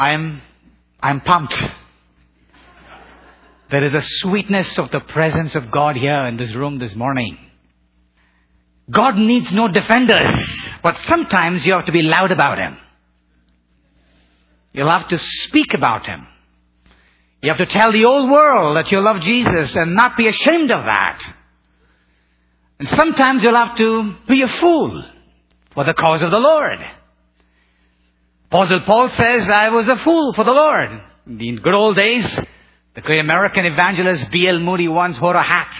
I'm, I'm pumped. There is a sweetness of the presence of God here in this room this morning. God needs no defenders, but sometimes you have to be loud about Him. You'll have to speak about Him. You have to tell the old world that you love Jesus and not be ashamed of that. And sometimes you'll have to be a fool for the cause of the Lord. Apostle Paul says, I was a fool for the Lord. In the good old days, the great American evangelist D.L. Moody once wore a hat.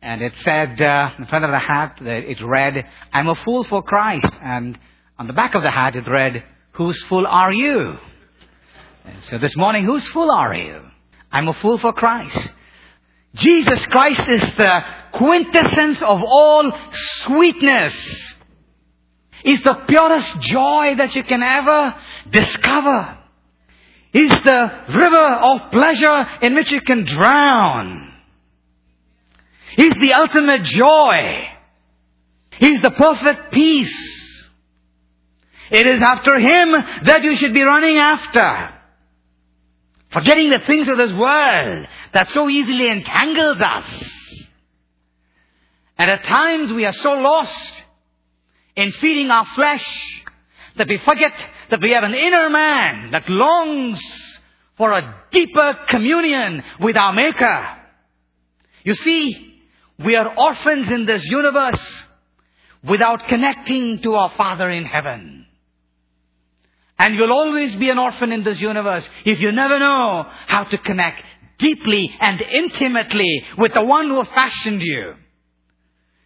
And it said, uh, in front of the hat, it read, I'm a fool for Christ. And on the back of the hat it read, Whose fool are you? And so this morning, whose fool are you? I'm a fool for Christ. Jesus Christ is the quintessence of all sweetness. Is the purest joy that you can ever discover. Is the river of pleasure in which you can drown. Is the ultimate joy. He's the perfect peace. It is after Him that you should be running after. Forgetting the things of this world that so easily entangles us. And at times we are so lost in feeding our flesh that we forget that we have an inner man that longs for a deeper communion with our Maker. You see, we are orphans in this universe without connecting to our Father in heaven. And you'll always be an orphan in this universe if you never know how to connect deeply and intimately with the one who fashioned you.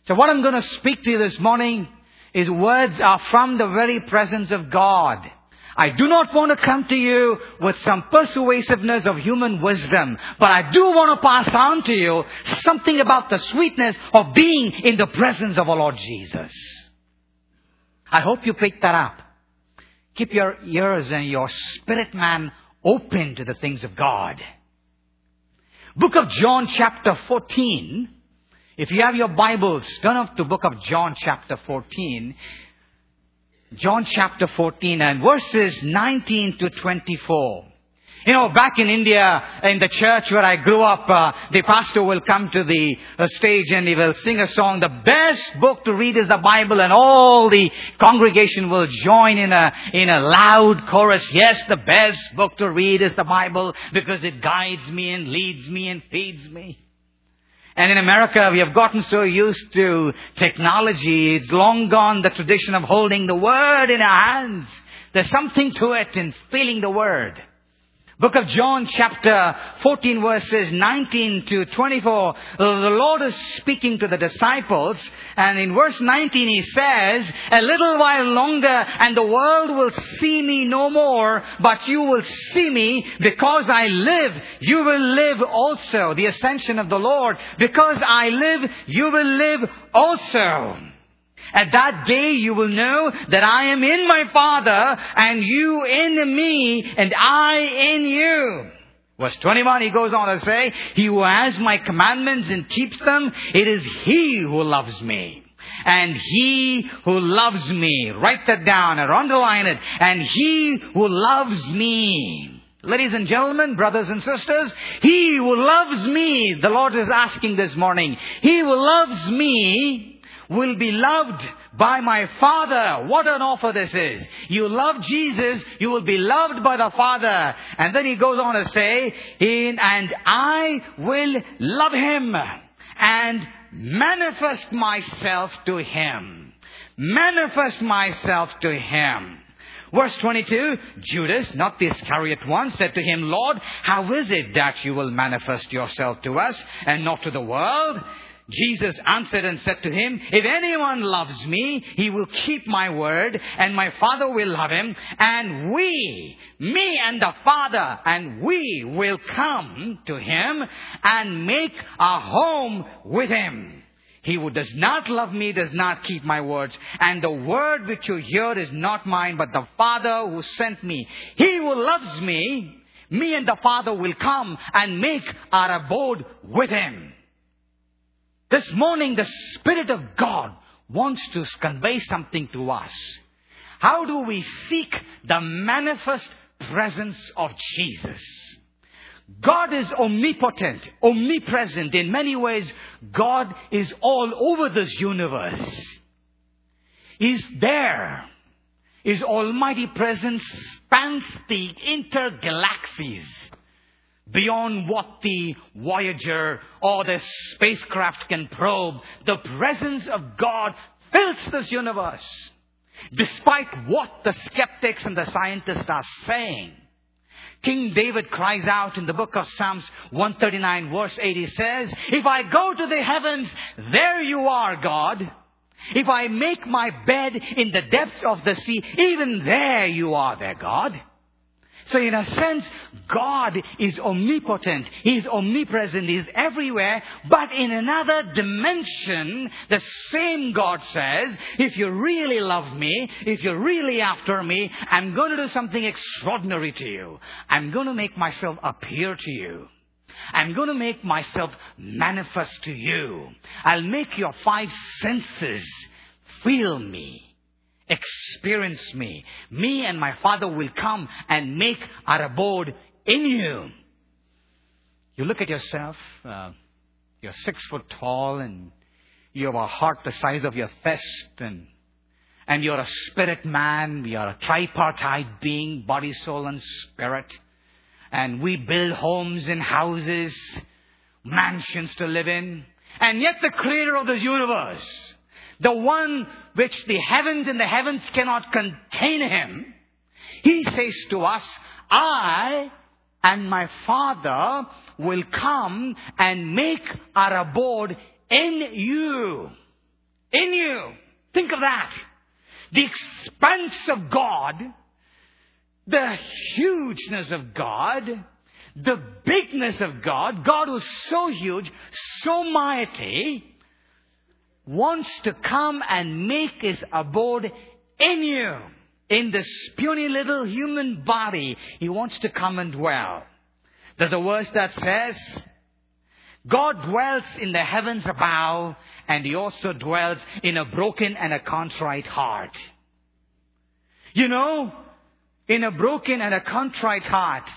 So what I'm going to speak to you this morning his words are from the very presence of God. I do not want to come to you with some persuasiveness of human wisdom, but I do want to pass on to you something about the sweetness of being in the presence of our Lord Jesus. I hope you pick that up. Keep your ears and your spirit man open to the things of God. Book of John chapter 14 if you have your Bibles, turn up to book of John chapter 14. John chapter 14 and verses 19 to 24. You know, back in India, in the church where I grew up, uh, the pastor will come to the uh, stage and he will sing a song. The best book to read is the Bible, and all the congregation will join in a in a loud chorus. Yes, the best book to read is the Bible because it guides me and leads me and feeds me. And in America, we have gotten so used to technology. It's long gone the tradition of holding the Word in our hands. There's something to it in feeling the Word. Book of John chapter 14 verses 19 to 24, the Lord is speaking to the disciples and in verse 19 he says, a little while longer and the world will see me no more, but you will see me because I live, you will live also. The ascension of the Lord. Because I live, you will live also. At that day you will know that I am in my Father and you in me and I in you. Verse 21, he goes on to say, He who has my commandments and keeps them, it is he who loves me. And he who loves me, write that down or underline it, and he who loves me. Ladies and gentlemen, brothers and sisters, he who loves me, the Lord is asking this morning, he who loves me will be loved by my Father. What an offer this is. You love Jesus, you will be loved by the Father. And then he goes on to say, in, and I will love him and manifest myself to him. Manifest myself to him. Verse 22, Judas, not the Iscariot one, said to him, Lord, how is it that you will manifest yourself to us and not to the world? Jesus answered and said to him, If anyone loves me, he will keep my word, and my Father will love him, and we, me and the Father, and we will come to him and make a home with him. He who does not love me does not keep my words, and the word which you hear is not mine, but the Father who sent me. He who loves me, me and the Father will come and make our abode with him. This morning, the Spirit of God wants to convey something to us. How do we seek the manifest presence of Jesus. God is omnipotent, omnipresent. In many ways, God is all over this universe. He's there. His almighty presence spans the intergalaxies beyond what the Voyager or the spacecraft can probe. The presence of God fills this universe. Despite what the skeptics and the scientists are saying. King David cries out in the book of Psalms 139 verse 80 says, If I go to the heavens, there you are, God. If I make my bed in the depths of the sea, even there you are there, God. So in a sense, God is omnipotent. He is omnipresent. He is everywhere. But in another dimension, the same God says, if you really love me, if you're really after me, I'm going to do something extraordinary to you. I'm going to make myself appear to you. I'm going to make myself manifest to you. I'll make your five senses feel me experience me. Me and my Father will come and make our abode in you. You look at yourself, uh, you're six foot tall and you have a heart the size of your fist and and you're a spirit man, we are a tripartite being, body, soul, and spirit. And we build homes and houses, mansions to live in. And yet the creator of this universe the one which the heavens and the heavens cannot contain him, he says to us, I and my Father will come and make our abode in you. In you. Think of that. The expanse of God, the hugeness of God, the bigness of God, God was so huge, so mighty, wants to come and make his abode in you. In this puny little human body, he wants to come and dwell. There's a verse that says, God dwells in the heavens above, and he also dwells in a broken and a contrite heart. You know, in a broken and a contrite heart,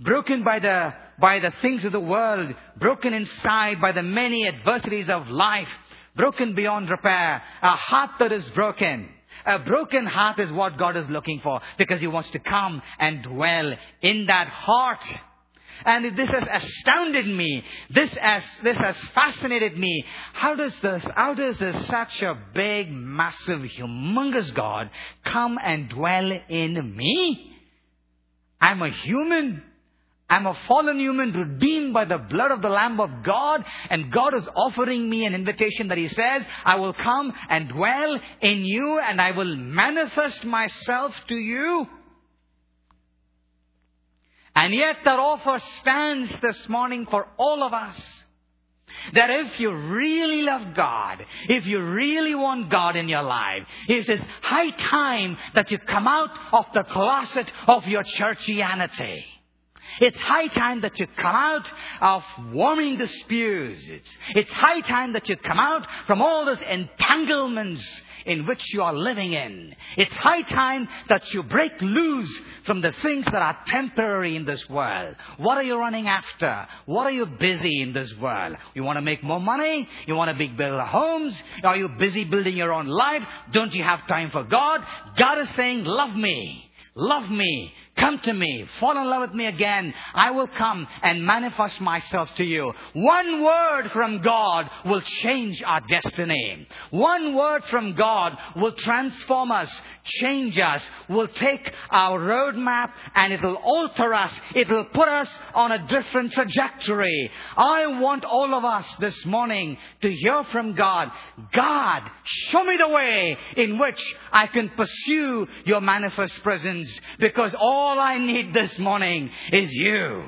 broken by the, by the things of the world, broken inside by the many adversities of life, broken beyond repair, a heart that is broken. A broken heart is what God is looking for because He wants to come and dwell in that heart. And this has astounded me. This has, this has fascinated me. How does this, how does this such a big, massive, humongous God come and dwell in me? I'm a human. I'm a fallen human redeemed by the blood of the Lamb of God, and God is offering me an invitation that He says, I will come and dwell in you, and I will manifest myself to you. And yet that offer stands this morning for all of us. That if you really love God, if you really want God in your life, it is high time that you come out of the closet of your churchianity. It's high time that you come out of warming the spews. It's, it's high time that you come out from all those entanglements in which you are living in. It's high time that you break loose from the things that are temporary in this world. What are you running after? What are you busy in this world? You want to make more money? You want to build homes? Are you busy building your own life? Don't you have time for God? God is saying, love me. Love me. Come to me. Fall in love with me again. I will come and manifest myself to you. One word from God will change our destiny. One word from God will transform us, change us, will take our roadmap and it'll alter us. It'll put us on a different trajectory. I want all of us this morning to hear from God. God, show me the way in which I can pursue your manifest presence because all I need this morning is you.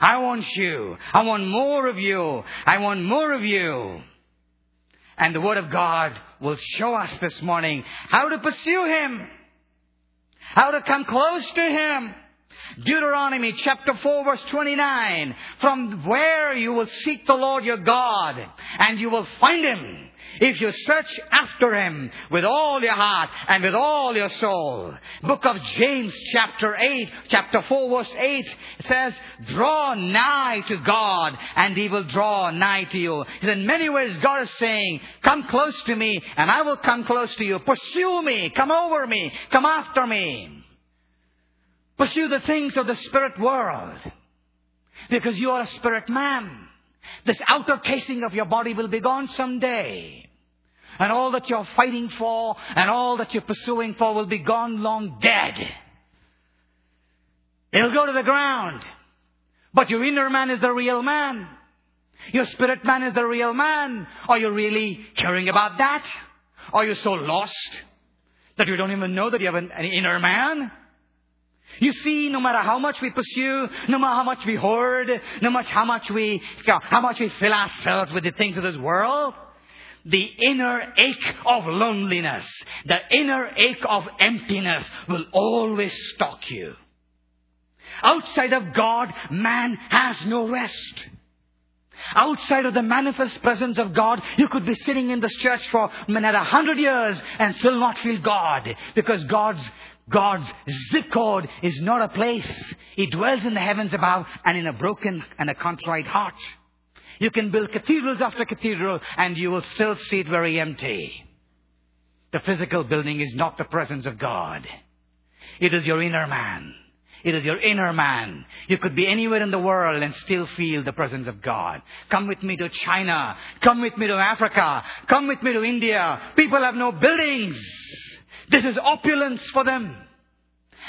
I want you. I want more of you. I want more of you. And the Word of God will show us this morning how to pursue Him, how to come close to Him. Deuteronomy chapter 4 verse 29. From where you will seek the Lord your God and you will find Him if you search after Him with all your heart and with all your soul. Book of James chapter 8, chapter 4 verse 8 says, draw nigh to God and He will draw nigh to you. In many ways God is saying, come close to me and I will come close to you. Pursue me, come over me, come after me. Pursue the things of the spirit world. Because you are a spirit man. This outer casing of your body will be gone someday. And all that you're fighting for and all that you're pursuing for will be gone long dead. It'll go to the ground. But your inner man is the real man. Your spirit man is the real man. Are you really caring about that? Are you so lost that you don't even know that you have an, an inner man? You see, no matter how much we pursue, no matter how much we hoard, no matter how much we, how much we fill ourselves with the things of this world, the inner ache of loneliness, the inner ache of emptiness will always stalk you. Outside of God, man has no rest. Outside of the manifest presence of God, you could be sitting in this church for another hundred years and still not feel God because God's God's zip is not a place. He dwells in the heavens above and in a broken and a contrite heart. You can build cathedrals after cathedral and you will still see it very empty. The physical building is not the presence of God. It is your inner man. It is your inner man. You could be anywhere in the world and still feel the presence of God. Come with me to China. Come with me to Africa. Come with me to India. People have no buildings. This is opulence for them.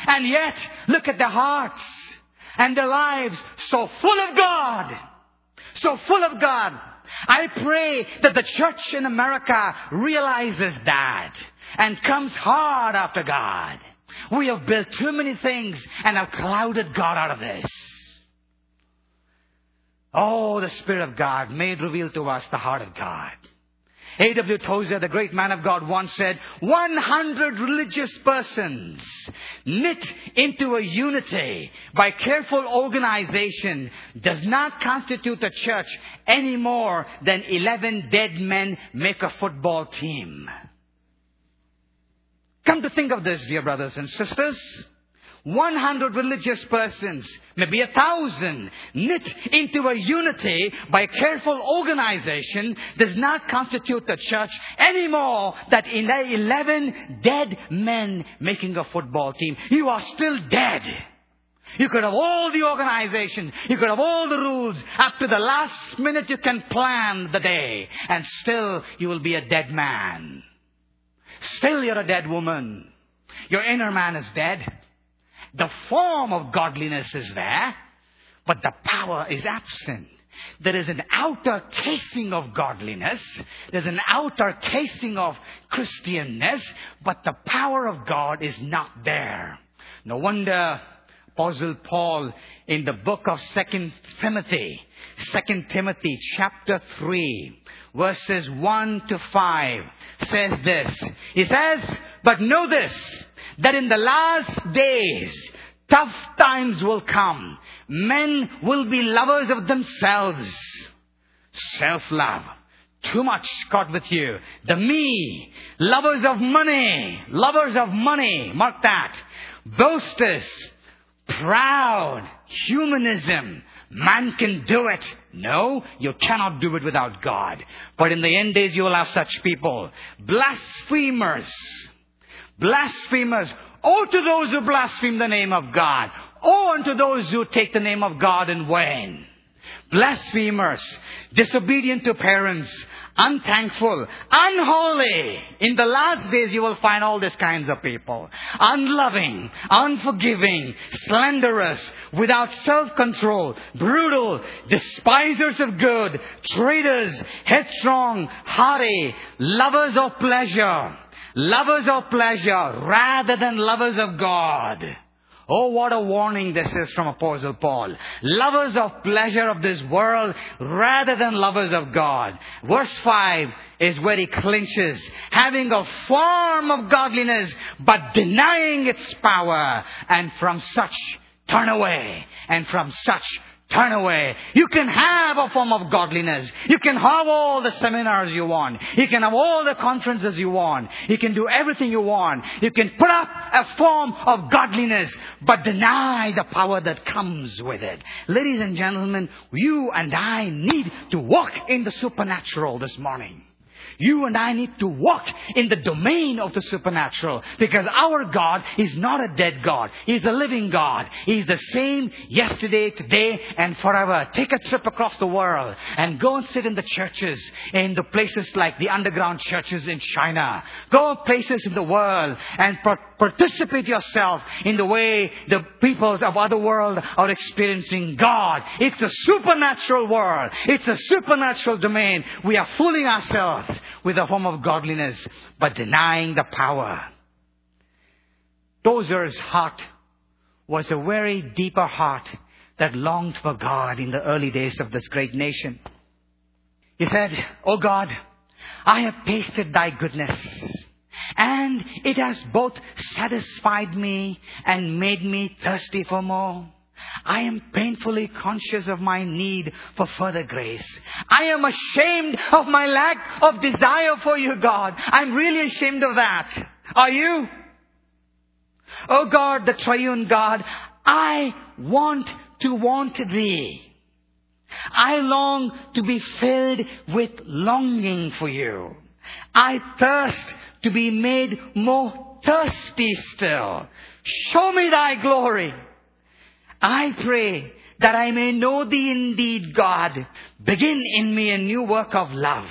And yet, look at their hearts and their lives so full of God. So full of God. I pray that the church in America realizes that and comes hard after God. We have built too many things and have clouded God out of this. Oh, the Spirit of God made reveal to us the heart of God. A.W. Tozer, the great man of God, once said, 100 religious persons knit into a unity by careful organization does not constitute a church any more than 11 dead men make a football team. Come to think of this, dear brothers and sisters. 100 religious persons, maybe a thousand, knit into a unity by careful organization does not constitute the church any more than 11 dead men making a football team. You are still dead. You could have all the organization. You could have all the rules. Up to the last minute you can plan the day. And still you will be a dead man. Still you're a dead woman. Your inner man is dead. The form of godliness is there, but the power is absent. There is an outer casing of godliness. There's an outer casing of Christianness, but the power of God is not there. No wonder Apostle Paul in the book of Second Timothy, Second Timothy chapter 3, verses 1 to 5 says this. He says, but know this, that in the last days, tough times will come. Men will be lovers of themselves. Self-love. Too much caught with you. The me. Lovers of money. Lovers of money. Mark that. Boasters. Proud. Humanism. Man can do it. No, you cannot do it without God. But in the end days you will have such people. Blasphemers blasphemers. Oh, to those who blaspheme the name of God. Oh, unto those who take the name of God in vain. Blasphemers, disobedient to parents, unthankful, unholy. In the last days you will find all these kinds of people. Unloving, unforgiving, slanderous, without self-control, brutal, despisers of good, traitors, headstrong, haughty, lovers of pleasure Lovers of pleasure rather than lovers of God. Oh, what a warning this is from Apostle Paul. Lovers of pleasure of this world rather than lovers of God. Verse 5 is where he clinches. Having a form of godliness, but denying its power. And from such turn away. And from such Turn away. You can have a form of godliness. You can have all the seminars you want. You can have all the conferences you want. You can do everything you want. You can put up a form of godliness, but deny the power that comes with it. Ladies and gentlemen, you and I need to walk in the supernatural this morning. You and I need to walk in the domain of the supernatural because our God is not a dead God. He's a living God. He's the same yesterday, today, and forever. Take a trip across the world and go and sit in the churches, in the places like the underground churches in China. Go places in the world and participate yourself in the way the peoples of other world are experiencing God. It's a supernatural world. It's a supernatural domain. We are fooling ourselves with a form of godliness, but denying the power. Tozer's heart was a very deeper heart that longed for God in the early days of this great nation. He said, Oh God, I have tasted thy goodness and it has both satisfied me and made me thirsty for more. I am painfully conscious of my need for further grace. I am ashamed of my lack of desire for you, God. I'm really ashamed of that. Are you? Oh God, the triune God, I want to want thee. I long to be filled with longing for you. I thirst to be made more thirsty still. Show me thy glory. I pray that I may know thee indeed, God. Begin in me a new work of love.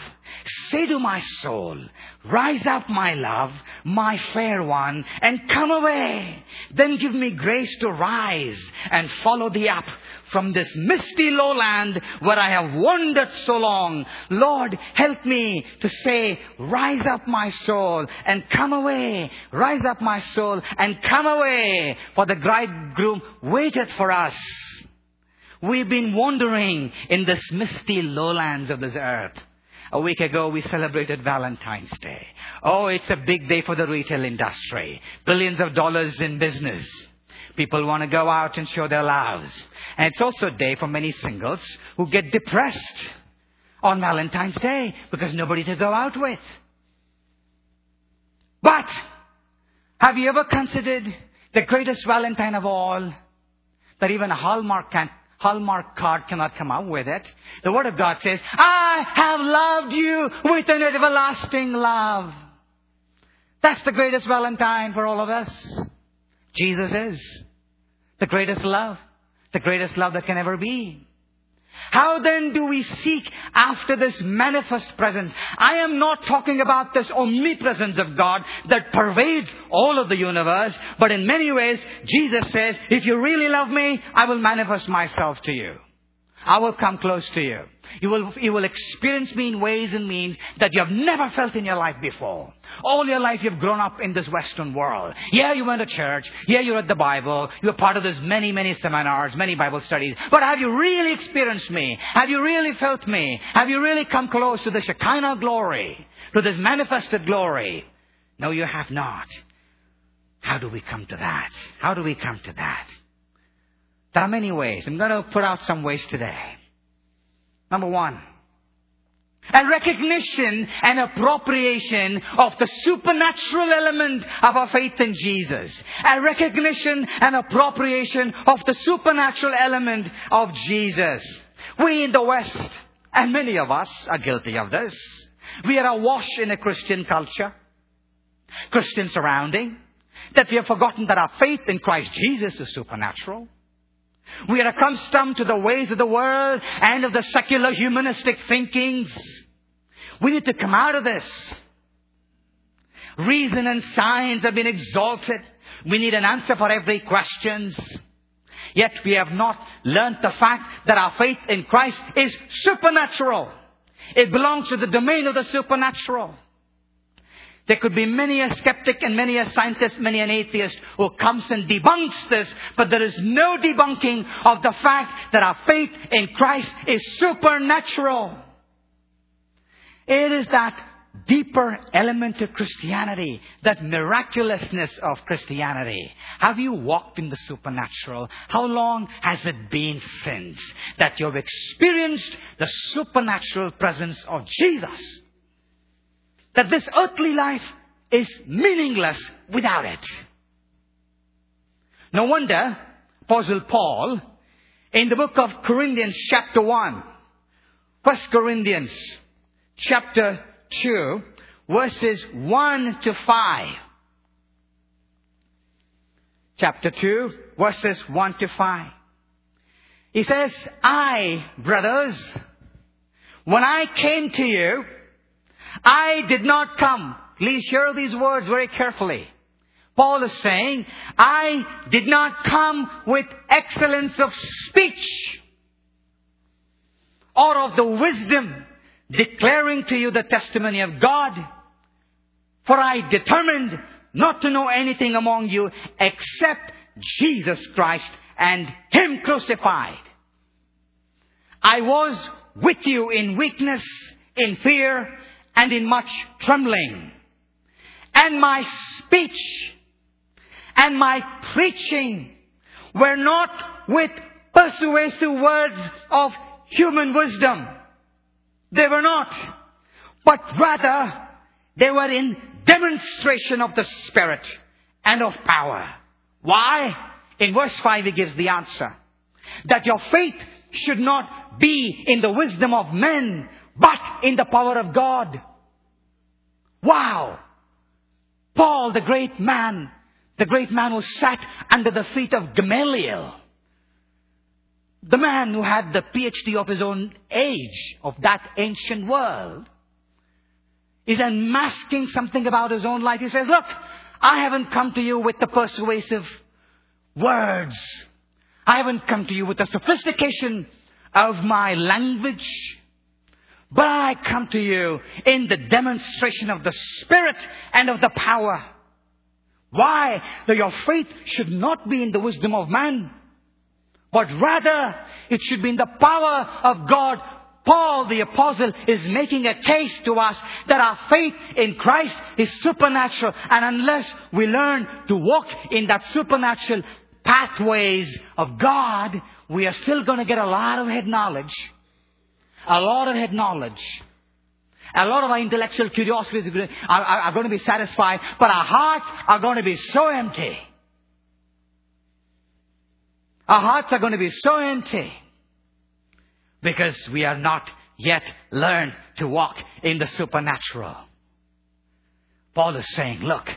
Say to my soul, rise up, my love, my fair one, and come away. Then give me grace to rise and follow thee up from this misty lowland where I have wandered so long. Lord, help me to say, rise up, my soul, and come away. Rise up, my soul, and come away, for the bridegroom waited for us. We've been wandering in this misty lowlands of this earth. A week ago, we celebrated Valentine's Day. Oh, it's a big day for the retail industry. Billions of dollars in business. People want to go out and show their loves. And it's also a day for many singles who get depressed on Valentine's Day because nobody to go out with. But, have you ever considered the greatest Valentine of all? That even a Hallmark can't Hallmark card cannot come out with it. The Word of God says, I have loved you with an everlasting love. That's the greatest Valentine for all of us. Jesus is the greatest love. The greatest love that can ever be. How then do we seek after this manifest presence? I am not talking about this omnipresence of God that pervades all of the universe, but in many ways, Jesus says, if you really love me, I will manifest myself to you. I will come close to you. You will, you will experience me in ways and means that you have never felt in your life before. All your life you've grown up in this Western world. Yeah, you went to church. Yeah, you read the Bible. You were part of this many, many seminars, many Bible studies. But have you really experienced me? Have you really felt me? Have you really come close to the Shekinah glory? To this manifested glory? No, you have not. How do we come to that? How do we come to that? There are many ways. I'm going to put out some ways today. Number one, a recognition and appropriation of the supernatural element of our faith in Jesus. A recognition and appropriation of the supernatural element of Jesus. We in the West, and many of us are guilty of this, we are awash in a Christian culture, Christian surrounding, that we have forgotten that our faith in Christ Jesus is supernatural. We are accustomed to the ways of the world and of the secular humanistic thinkings. We need to come out of this. Reason and science have been exalted. We need an answer for every question. Yet we have not learned the fact that our faith in Christ is supernatural. It belongs to the domain of the supernatural. There could be many a skeptic and many a scientist, many an atheist who comes and debunks this, but there is no debunking of the fact that our faith in Christ is supernatural. It is that deeper element of Christianity, that miraculousness of Christianity. Have you walked in the supernatural? How long has it been since that you've experienced the supernatural presence of Jesus? That this earthly life is meaningless without it. No wonder Apostle Paul in the book of Corinthians chapter 1, 1 Corinthians chapter 2, verses 1 to 5. Chapter 2, verses 1 to 5. He says, I, brothers, when I came to you, I did not come. Please hear these words very carefully. Paul is saying, I did not come with excellence of speech or of the wisdom declaring to you the testimony of God. For I determined not to know anything among you except Jesus Christ and Him crucified. I was with you in weakness, in fear, and in much trembling. And my speech and my preaching were not with persuasive words of human wisdom they were not. But rather, they were in demonstration of the Spirit and of power. Why? In verse 5 he gives the answer. That your faith should not be in the wisdom of men, but in the power of God. Wow! Paul, the great man, the great man who sat under the feet of Gamaliel, the man who had the PhD of his own age, of that ancient world, is unmasking something about his own life. He says, look, I haven't come to you with the persuasive words. I haven't come to you with the sophistication of my language. But I come to you in the demonstration of the Spirit and of the power. Why? That your faith should not be in the wisdom of man, but rather it should be in the power of God. Paul the apostle is making a case to us that our faith in Christ is supernatural and unless we learn to walk in that supernatural pathways of God, we are still going to get a lot of head knowledge. A lot of head knowledge. A lot of our intellectual curiosities are, are, are going to be satisfied, but our hearts are going to be so empty. Our hearts are going to be so empty because we are not yet learned to walk in the supernatural. Paul is saying, look,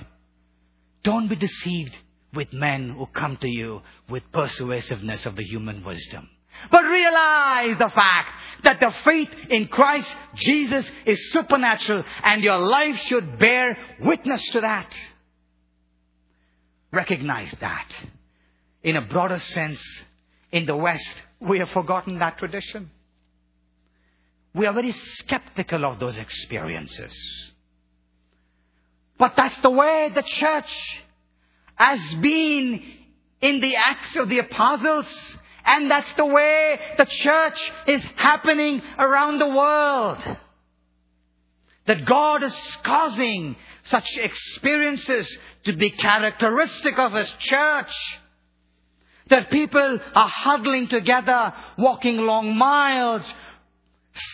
don't be deceived with men who come to you with persuasiveness of the human wisdom. But realize the fact that the faith in Christ Jesus is supernatural and your life should bear witness to that. Recognize that in a broader sense, in the West, we have forgotten that tradition. We are very skeptical of those experiences. But that's the way the church has been in the Acts of the Apostles. And that's the way the church is happening around the world. That God is causing such experiences to be characteristic of His church. That people are huddling together, walking long miles,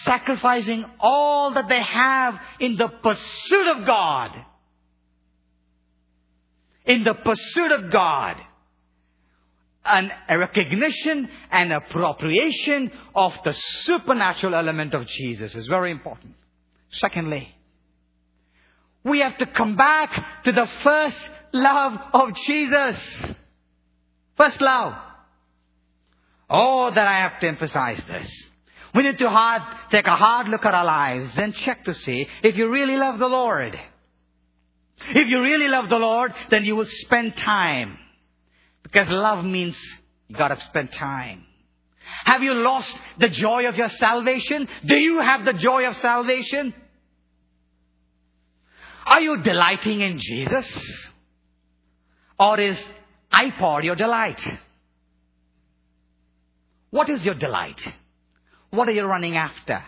sacrificing all that they have in the pursuit of God. In the pursuit of God. And a recognition and appropriation of the supernatural element of Jesus is very important. Secondly, we have to come back to the first love of Jesus. First love. Oh, that I have to emphasize this. We need to hard, take a hard look at our lives and check to see if you really love the Lord. If you really love the Lord, then you will spend time. Because love means you gotta spend time. Have you lost the joy of your salvation? Do you have the joy of salvation? Are you delighting in Jesus? Or is iPod your delight? What is your delight? What are you running after?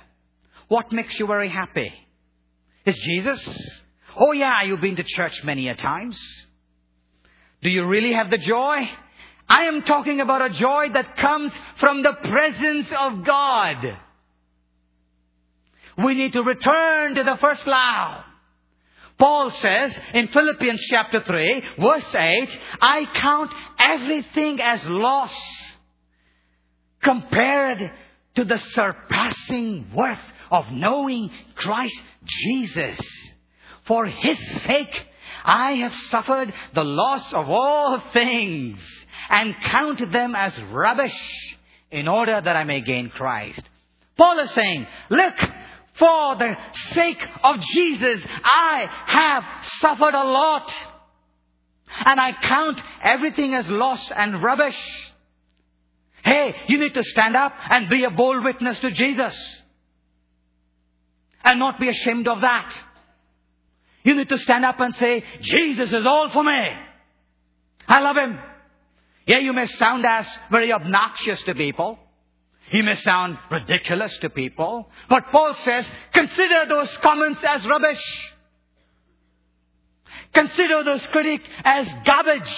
What makes you very happy? is Jesus. Oh yeah, you've been to church many a times. Do you really have the joy? I am talking about a joy that comes from the presence of God. We need to return to the first love. Paul says in Philippians chapter 3, verse 8, I count everything as loss compared to the surpassing worth of knowing Christ Jesus. For his sake, I have suffered the loss of all things and count them as rubbish in order that I may gain Christ. Paul is saying, look, for the sake of Jesus, I have suffered a lot. And I count everything as loss and rubbish. Hey, you need to stand up and be a bold witness to Jesus. And not be ashamed of that. You need to stand up and say, Jesus is all for me. I love Him. Yeah, you may sound as very obnoxious to people. You may sound ridiculous to people. But Paul says, consider those comments as rubbish. Consider those critics as garbage.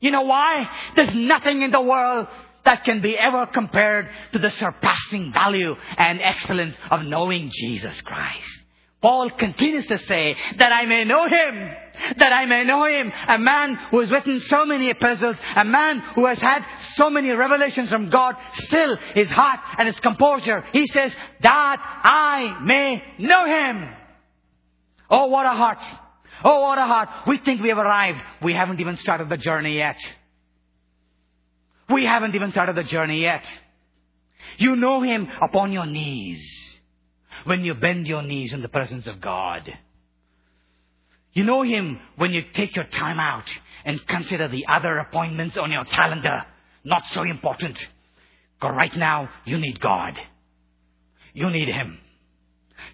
You know why? There's nothing in the world that can be ever compared to the surpassing value and excellence of knowing Jesus Christ. Paul continues to say that I may know him, that I may know him, a man who has written so many epistles, a man who has had so many revelations from God, still his heart and his composure. He says, that I may know him. Oh, what a heart. Oh, what a heart. We think we have arrived. We haven't even started the journey yet. We haven't even started the journey yet. You know him upon your knees when you bend your knees in the presence of God. You know Him when you take your time out and consider the other appointments on your calendar. Not so important. But right now, you need God. You need Him.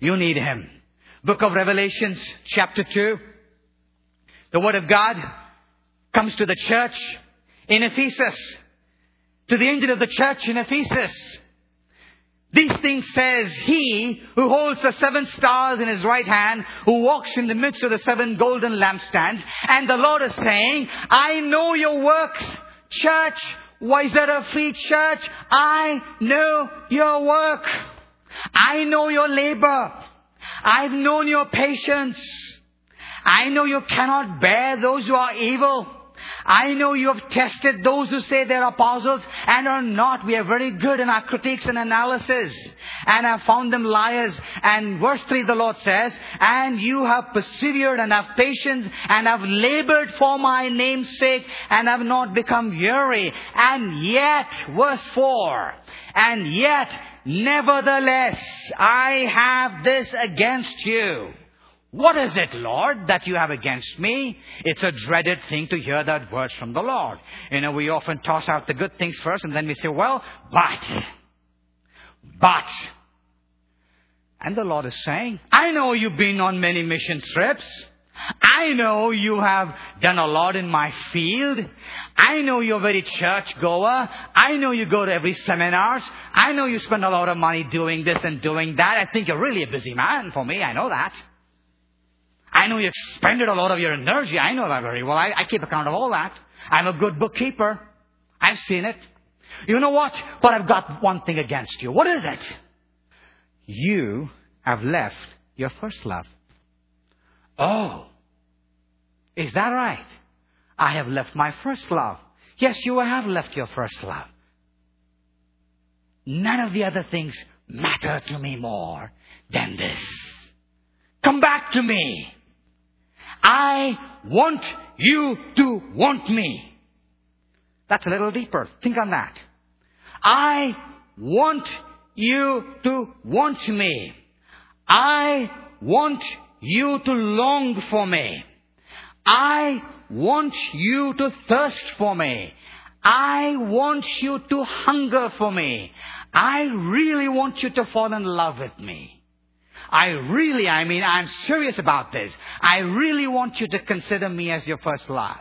You need Him. Book of Revelations, chapter 2. The Word of God comes to the church in Ephesus. To the angel of the church in Ephesus. These things says he who holds the seven stars in his right hand, who walks in the midst of the seven golden lampstands. And the Lord is saying, I know your works, church, why is that a Free Church. I know your work. I know your labor. I've known your patience. I know you cannot bear those who are evil. I know you have tested those who say they're apostles and are not. We are very good in our critiques and analysis and have found them liars. And verse 3 the Lord says, and you have persevered and have patience and have labored for my name's sake and have not become weary. And yet, verse 4, and yet, nevertheless, I have this against you what is it, Lord, that you have against me? It's a dreaded thing to hear that words from the Lord. You know, we often toss out the good things first and then we say, well, but, but. And the Lord is saying, I know you've been on many mission trips. I know you have done a lot in my field. I know you're a very church goer. I know you go to every seminars. I know you spend a lot of money doing this and doing that. I think you're really a busy man for me. I know that. I know you expended a lot of your energy. I know that very well. I, I keep account of all that. I'm a good bookkeeper. I've seen it. You know what? But I've got one thing against you. What is it? You have left your first love. Oh. Is that right? I have left my first love. Yes, you have left your first love. None of the other things matter to me more than this. Come back to me. I want you to want me. That's a little deeper. Think on that. I want you to want me. I want you to long for me. I want you to thirst for me. I want you to hunger for me. I really want you to fall in love with me. I really, I mean, I'm serious about this. I really want you to consider me as your first love.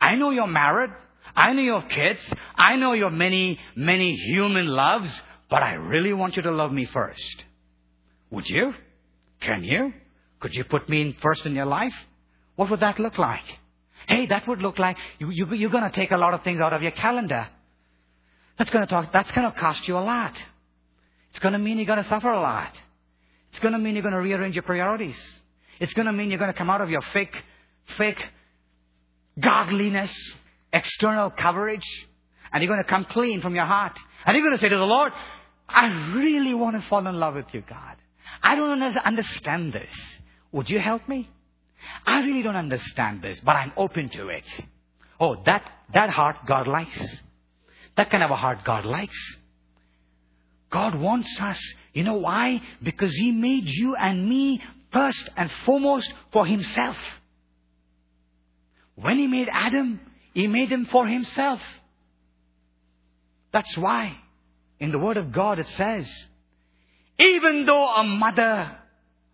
I know you're married. I know you have kids. I know your many, many human loves, but I really want you to love me first. Would you? Can you? Could you put me in first in your life? What would that look like? Hey, that would look like you, you, you're going to take a lot of things out of your calendar. That's going to that's going to cost you a lot. It's going to mean you're going to suffer a lot. It's going to mean you're going to rearrange your priorities. It's going to mean you're going to come out of your fake, fake godliness, external coverage, and you're going to come clean from your heart. And you're going to say to the Lord, I really want to fall in love with you, God. I don't understand this. Would you help me? I really don't understand this, but I'm open to it. Oh, that, that heart God likes. That kind of a heart God likes. God wants us. You know why? Because He made you and me first and foremost for Himself. When He made Adam, He made him for Himself. That's why in the Word of God it says, even though a mother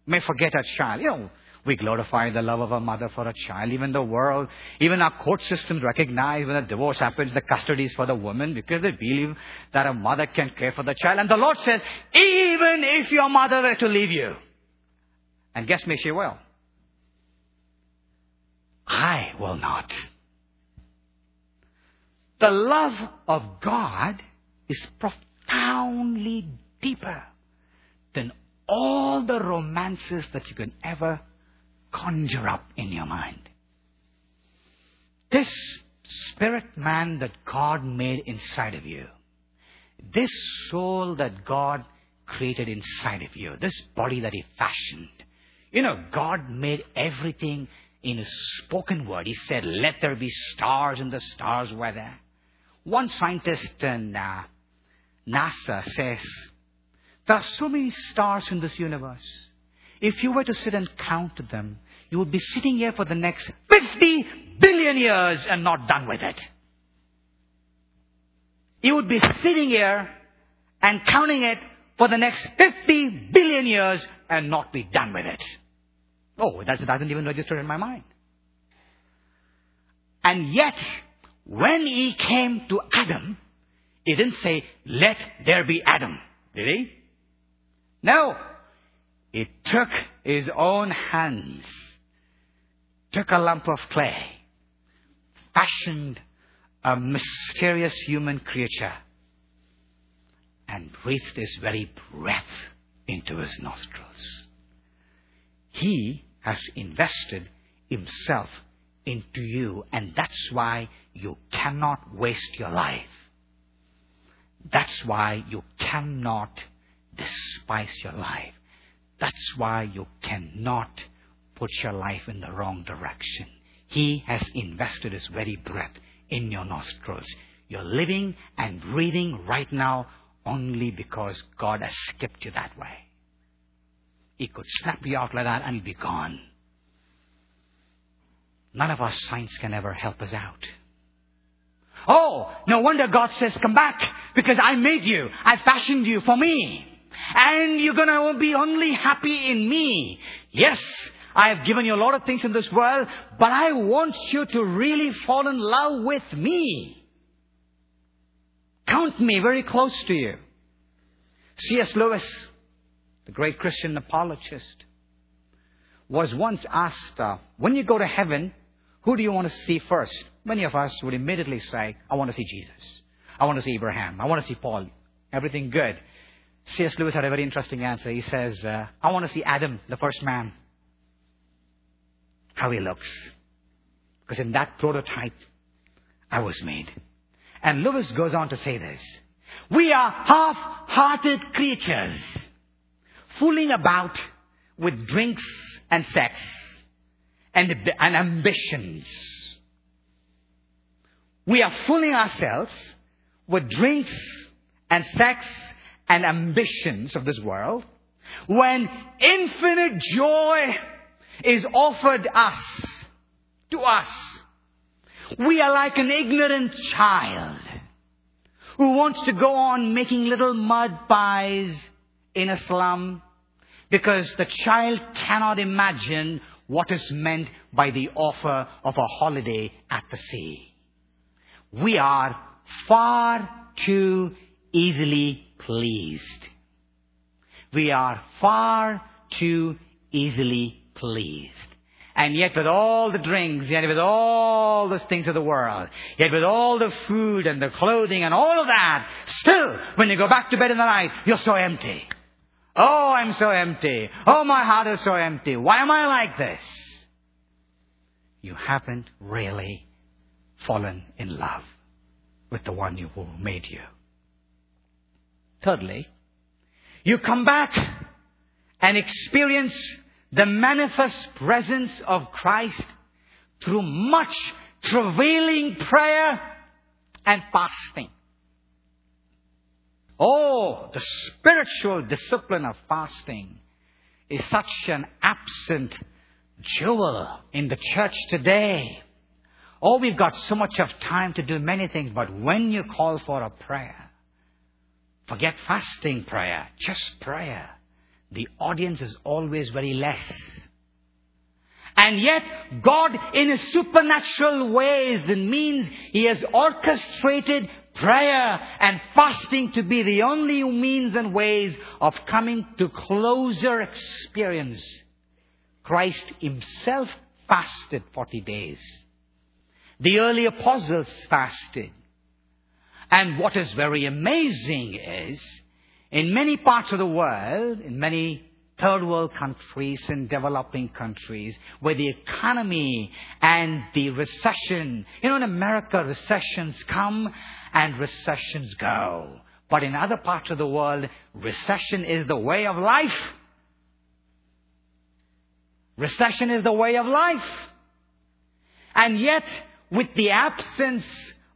may forget her child, you know, we glorify the love of a mother for a child. Even the world, even our court systems recognize when a divorce happens, the custody is for the woman because they believe that a mother can care for the child. And the Lord says, even if your mother were to leave you, and guess me, she will. I will not. The love of God is profoundly deeper than all the romances that you can ever conjure up in your mind. This spirit man that God made inside of you, this soul that God created inside of you, this body that He fashioned, you know, God made everything in His spoken word. He said, Let there be stars, and the stars were there. One scientist in uh, NASA says, There are so many stars in this universe. If you were to sit and count them, you would be sitting here for the next 50 billion years and not done with it. You would be sitting here and counting it for the next 50 billion years and not be done with it. Oh, that doesn't even register in my mind. And yet, when he came to Adam, he didn't say, let there be Adam. Did he? No. He took his own hands took a lump of clay, fashioned a mysterious human creature, and breathed his very breath into his nostrils. He has invested himself into you, and that's why you cannot waste your life. That's why you cannot despise your life. That's why you cannot put your life in the wrong direction. He has invested His very breath in your nostrils. You're living and breathing right now only because God has kept you that way. He could snap you out like that and be gone. None of our science can ever help us out. Oh, no wonder God says, come back because I made you. I fashioned you for me. And you're gonna be only happy in me. Yes, I have given you a lot of things in this world, but I want you to really fall in love with me. Count me very close to you. C.S. Lewis, the great Christian apologist, was once asked, uh, when you go to heaven, who do you want to see first? Many of us would immediately say, I want to see Jesus. I want to see Abraham. I want to see Paul. Everything good. C.S. Lewis had a very interesting answer. He says, uh, I want to see Adam, the first man how he looks. Because in that prototype, I was made. And Lewis goes on to say this. We are half-hearted creatures, fooling about with drinks and sex and, and ambitions. We are fooling ourselves with drinks and sex and ambitions of this world when infinite joy is offered us, to us. We are like an ignorant child who wants to go on making little mud pies in a slum because the child cannot imagine what is meant by the offer of a holiday at the sea. We are far too easily pleased. We are far too easily pleased. And yet with all the drinks, yet with all the things of the world, yet with all the food and the clothing and all of that, still, when you go back to bed in the night, you're so empty. Oh, I'm so empty. Oh, my heart is so empty. Why am I like this? You haven't really fallen in love with the one who made you. Thirdly, you come back and experience the manifest presence of Christ through much travailing prayer and fasting. Oh, the spiritual discipline of fasting is such an absent jewel in the church today. Oh, we've got so much of time to do many things, but when you call for a prayer, forget fasting prayer, just prayer the audience is always very less. And yet, God, in a supernatural ways, and means He has orchestrated prayer and fasting to be the only means and ways of coming to closer experience. Christ Himself fasted 40 days. The early apostles fasted. And what is very amazing is, in many parts of the world, in many third world countries and developing countries, where the economy and the recession, you know, in America, recessions come and recessions go. But in other parts of the world, recession is the way of life. Recession is the way of life. And yet, with the absence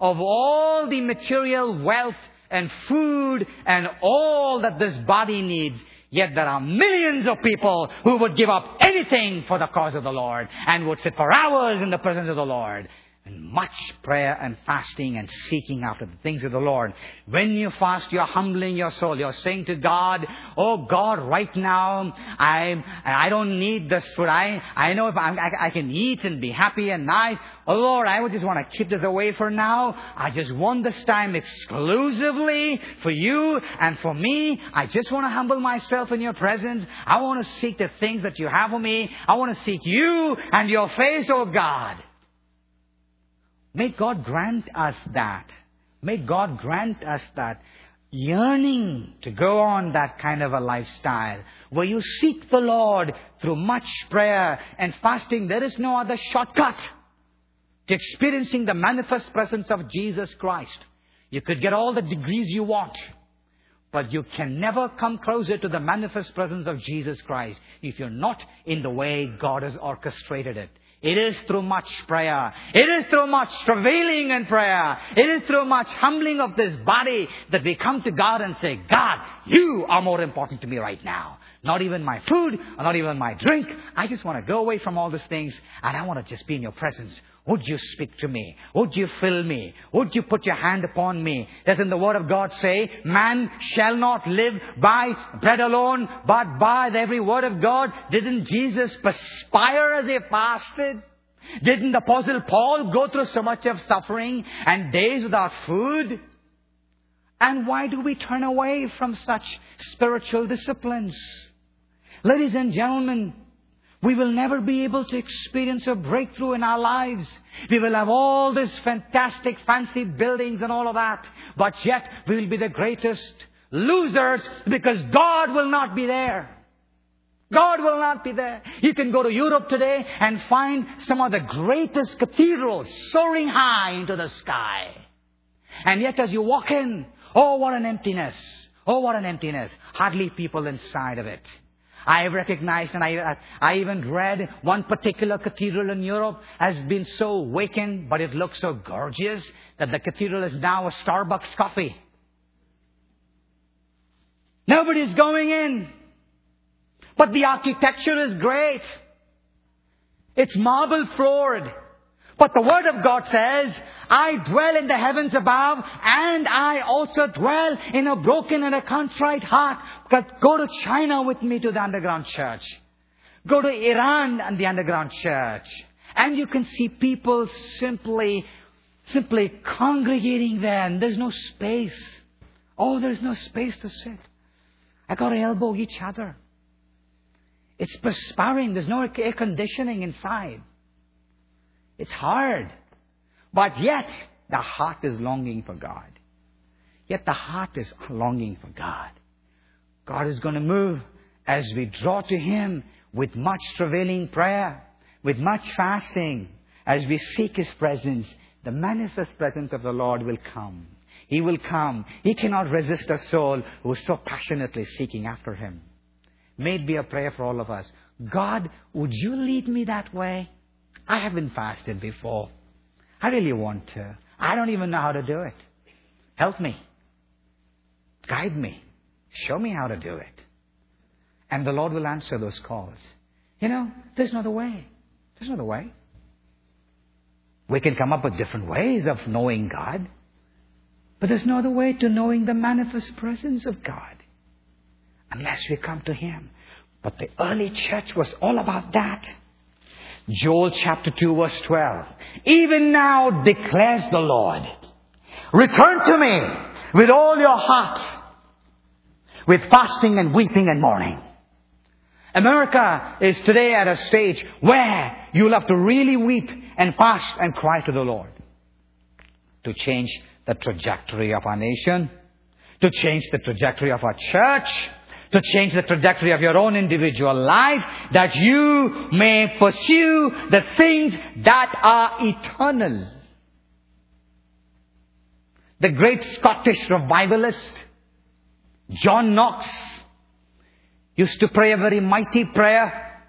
of all the material wealth and food and all that this body needs. Yet there are millions of people who would give up anything for the cause of the Lord and would sit for hours in the presence of the Lord and much prayer and fasting and seeking after the things of the Lord. When you fast, you're humbling your soul. You're saying to God, Oh God, right now, I, I don't need this food. I, I know if I'm, I, I can eat and be happy and nice. Oh Lord, I would just want to keep this away for now. I just want this time exclusively for you and for me. I just want to humble myself in your presence. I want to seek the things that you have for me. I want to seek you and your face, oh God. May God grant us that. May God grant us that yearning to go on that kind of a lifestyle where you seek the Lord through much prayer and fasting. There is no other shortcut to experiencing the manifest presence of Jesus Christ. You could get all the degrees you want, but you can never come closer to the manifest presence of Jesus Christ if you're not in the way God has orchestrated it. It is through much prayer. It is through much travailing in prayer. It is through much humbling of this body that we come to God and say, God, you are more important to me right now. Not even my food, or not even my drink. I just want to go away from all these things and I want to just be in your presence. Would you speak to me? Would you fill me? Would you put your hand upon me? Doesn't the word of God say, man shall not live by bread alone, but by every word of God? Didn't Jesus perspire as he fasted? Didn't the apostle Paul go through so much of suffering and days without food? And why do we turn away from such spiritual disciplines? Ladies and gentlemen, we will never be able to experience a breakthrough in our lives. We will have all these fantastic, fancy buildings and all of that, but yet we will be the greatest losers because God will not be there. God will not be there. You can go to Europe today and find some of the greatest cathedrals soaring high into the sky. And yet as you walk in, oh what an emptiness. Oh what an emptiness. Hardly people inside of it. I have recognized and I, I even read one particular cathedral in Europe has been so vacant, but it looks so gorgeous that the cathedral is now a Starbucks coffee. Nobody's going in. But the architecture is great. It's marble floored. But the Word of God says, I dwell in the heavens above, and I also dwell in a broken and a contrite heart. Go to China with me to the underground church. Go to Iran and the underground church. And you can see people simply, simply congregating there, and there's no space. Oh, there's no space to sit. I gotta elbow each other. It's perspiring. There's no air conditioning inside. It's hard. But yet, the heart is longing for God. Yet the heart is longing for God. God is going to move as we draw to Him with much travailing prayer, with much fasting, as we seek His presence, the manifest presence of the Lord will come. He will come. He cannot resist a soul who is so passionately seeking after Him. May it be a prayer for all of us. God, would you lead me that way? I haven't fasted before. I really want to. I don't even know how to do it. Help me. Guide me. Show me how to do it. And the Lord will answer those calls. You know, there's no other way. There's no other way. We can come up with different ways of knowing God. But there's no other way to knowing the manifest presence of God unless we come to Him. But the early church was all about that. Joel chapter 2 verse 12. Even now declares the Lord, return to me with all your heart, with fasting and weeping and mourning. America is today at a stage where you'll have to really weep and fast and cry to the Lord to change the trajectory of our nation, to change the trajectory of our church, to change the trajectory of your own individual life, that you may pursue the things that are eternal. The great Scottish revivalist, John Knox, used to pray a very mighty prayer.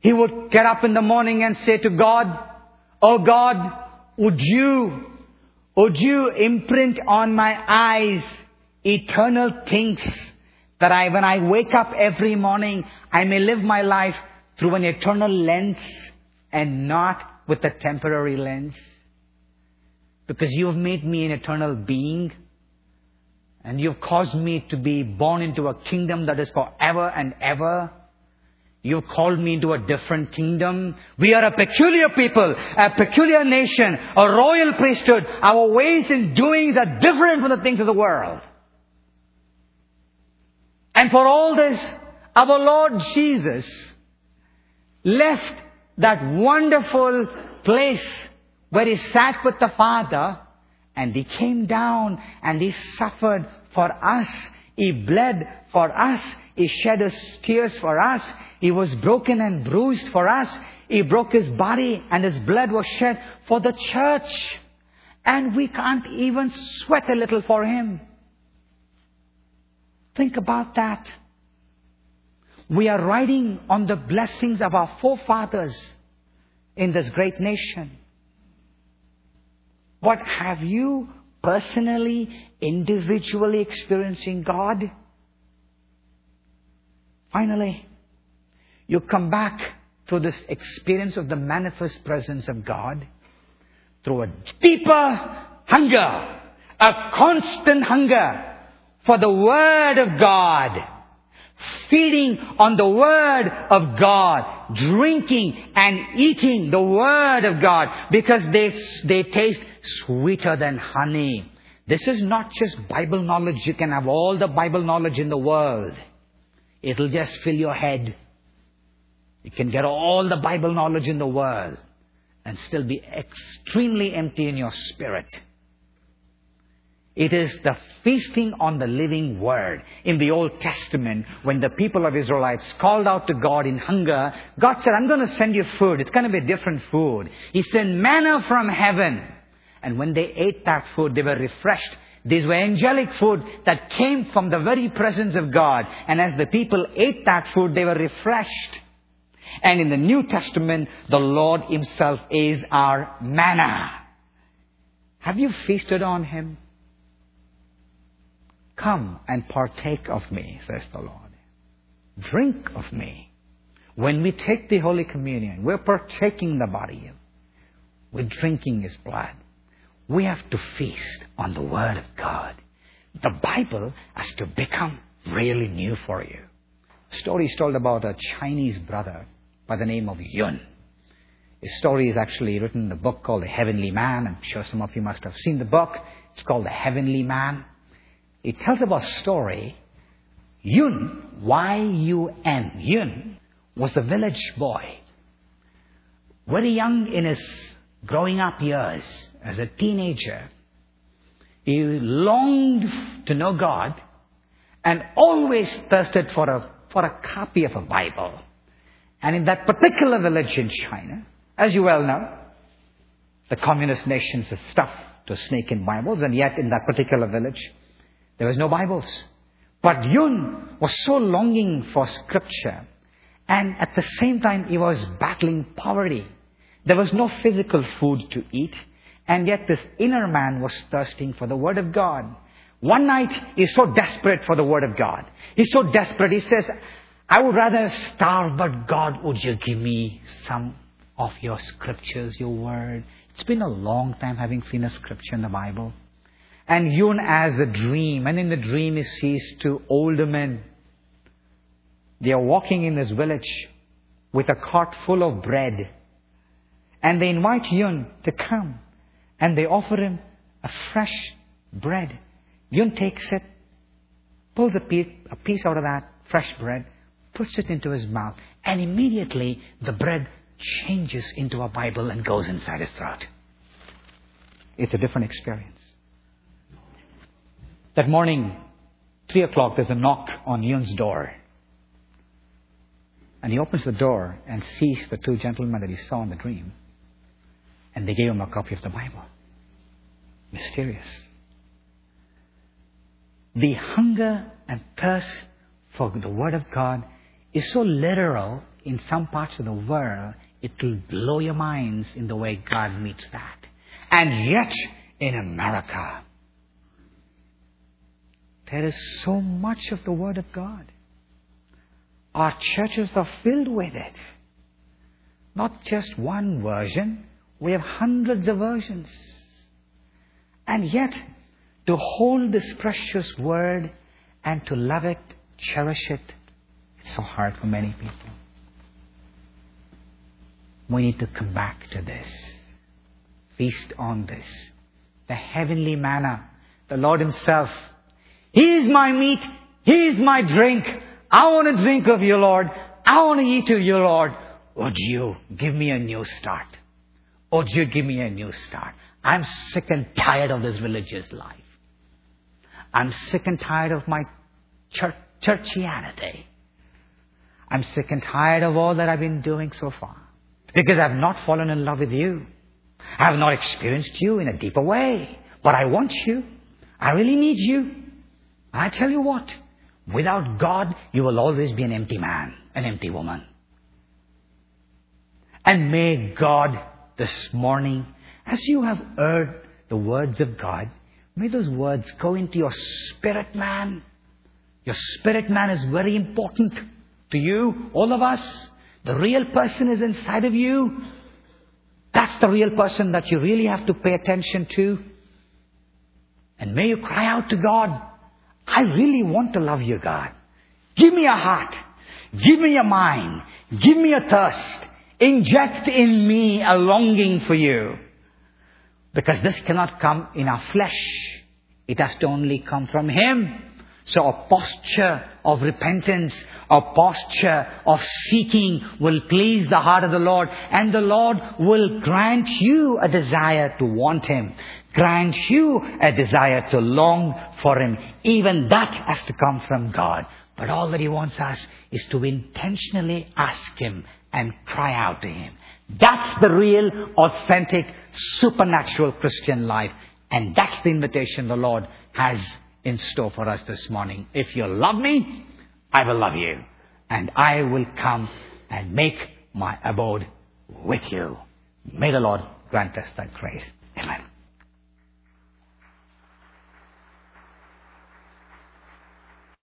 He would get up in the morning and say to God, Oh God, would you, would you imprint on my eyes eternal things that I, when I wake up every morning, I may live my life through an eternal lens and not with a temporary lens. Because you have made me an eternal being. And you've caused me to be born into a kingdom that is forever and ever. You've called me into a different kingdom. We are a peculiar people, a peculiar nation, a royal priesthood. Our ways and doing are different from the things of the world. And for all this, our Lord Jesus left that wonderful place where he sat with the Father and he came down and he suffered for us. He bled for us. He shed his tears for us. He was broken and bruised for us. He broke his body and his blood was shed for the church. And we can't even sweat a little for him. Think about that. We are riding on the blessings of our forefathers in this great nation. But have you personally, individually experiencing God? Finally, you come back to this experience of the manifest presence of God through a deeper hunger, a constant hunger for the Word of God. Feeding on the Word of God. Drinking and eating the Word of God. Because they, they taste sweeter than honey. This is not just Bible knowledge. You can have all the Bible knowledge in the world. It'll just fill your head. You can get all the Bible knowledge in the world and still be extremely empty in your spirit. It is the feasting on the living word. In the Old Testament, when the people of Israelites called out to God in hunger, God said, I'm going to send you food. It's going to be different food. He sent manna from heaven. And when they ate that food, they were refreshed. These were angelic food that came from the very presence of God. And as the people ate that food, they were refreshed. And in the New Testament, the Lord Himself is our manna. Have you feasted on Him? Come and partake of me, says the Lord. Drink of me. When we take the Holy Communion, we're partaking the body. We're drinking His blood. We have to feast on the Word of God. The Bible has to become really new for you. A story is told about a Chinese brother by the name of Yun. His story is actually written in a book called The Heavenly Man. I'm sure some of you must have seen the book. It's called The Heavenly Man. It tells about a story. Yun, Y-U-N, Yun, was a village boy. Very young in his growing up years, as a teenager. He longed to know God and always thirsted for a, for a copy of a Bible. And in that particular village in China, as you well know, the communist nations are stuffed to snake in Bibles, and yet in that particular village, there was no Bibles. But Yun was so longing for scripture, and at the same time, he was battling poverty. There was no physical food to eat, and yet this inner man was thirsting for the Word of God. One night, he's so desperate for the Word of God. He's so desperate, he says, I would rather starve, but God, would you give me some of your scriptures, your Word? It's been a long time having seen a scripture in the Bible. And Yun as a dream, and in the dream he sees two older men. They are walking in this village with a cart full of bread. And they invite Yun to come. And they offer him a fresh bread. Yun takes it, pulls a piece, a piece out of that fresh bread, puts it into his mouth, and immediately the bread changes into a Bible and goes inside his throat. It's a different experience. That morning, three o'clock, there's a knock on Yun's door. And he opens the door and sees the two gentlemen that he saw in the dream. And they gave him a copy of the Bible. Mysterious. The hunger and thirst for the Word of God is so literal in some parts of the world, it will blow your minds in the way God meets that. And yet, in America, there is so much of the Word of God. Our churches are filled with it. Not just one version, we have hundreds of versions. And yet, to hold this precious Word and to love it, cherish it, it's so hard for many people. We need to come back to this. Feast on this. The heavenly manna. The Lord Himself. He is my meat. He is my drink. I want to drink of you, Lord. I want to eat of you, Lord. Would you give me a new start? Would you give me a new start? I'm sick and tired of this religious life. I'm sick and tired of my church, churchianity. I'm sick and tired of all that I've been doing so far. Because I've not fallen in love with you. I have not experienced you in a deeper way. But I want you. I really need you. I tell you what, without God, you will always be an empty man, an empty woman. And may God this morning, as you have heard the words of God, may those words go into your spirit man. Your spirit man is very important to you, all of us. The real person is inside of you. That's the real person that you really have to pay attention to. And may you cry out to God, I really want to love you, God. Give me a heart. Give me a mind. Give me a thirst. Inject in me a longing for you. Because this cannot come in our flesh. It has to only come from Him. So a posture of repentance, a posture of seeking will please the heart of the Lord and the Lord will grant you a desire to want Him. Grant you a desire to long for Him. Even that has to come from God. But all that He wants us is to intentionally ask Him and cry out to Him. That's the real, authentic, supernatural Christian life. And that's the invitation the Lord has in store for us this morning. If you love me, I will love you. And I will come and make my abode with you. May the Lord grant us that grace. Amen.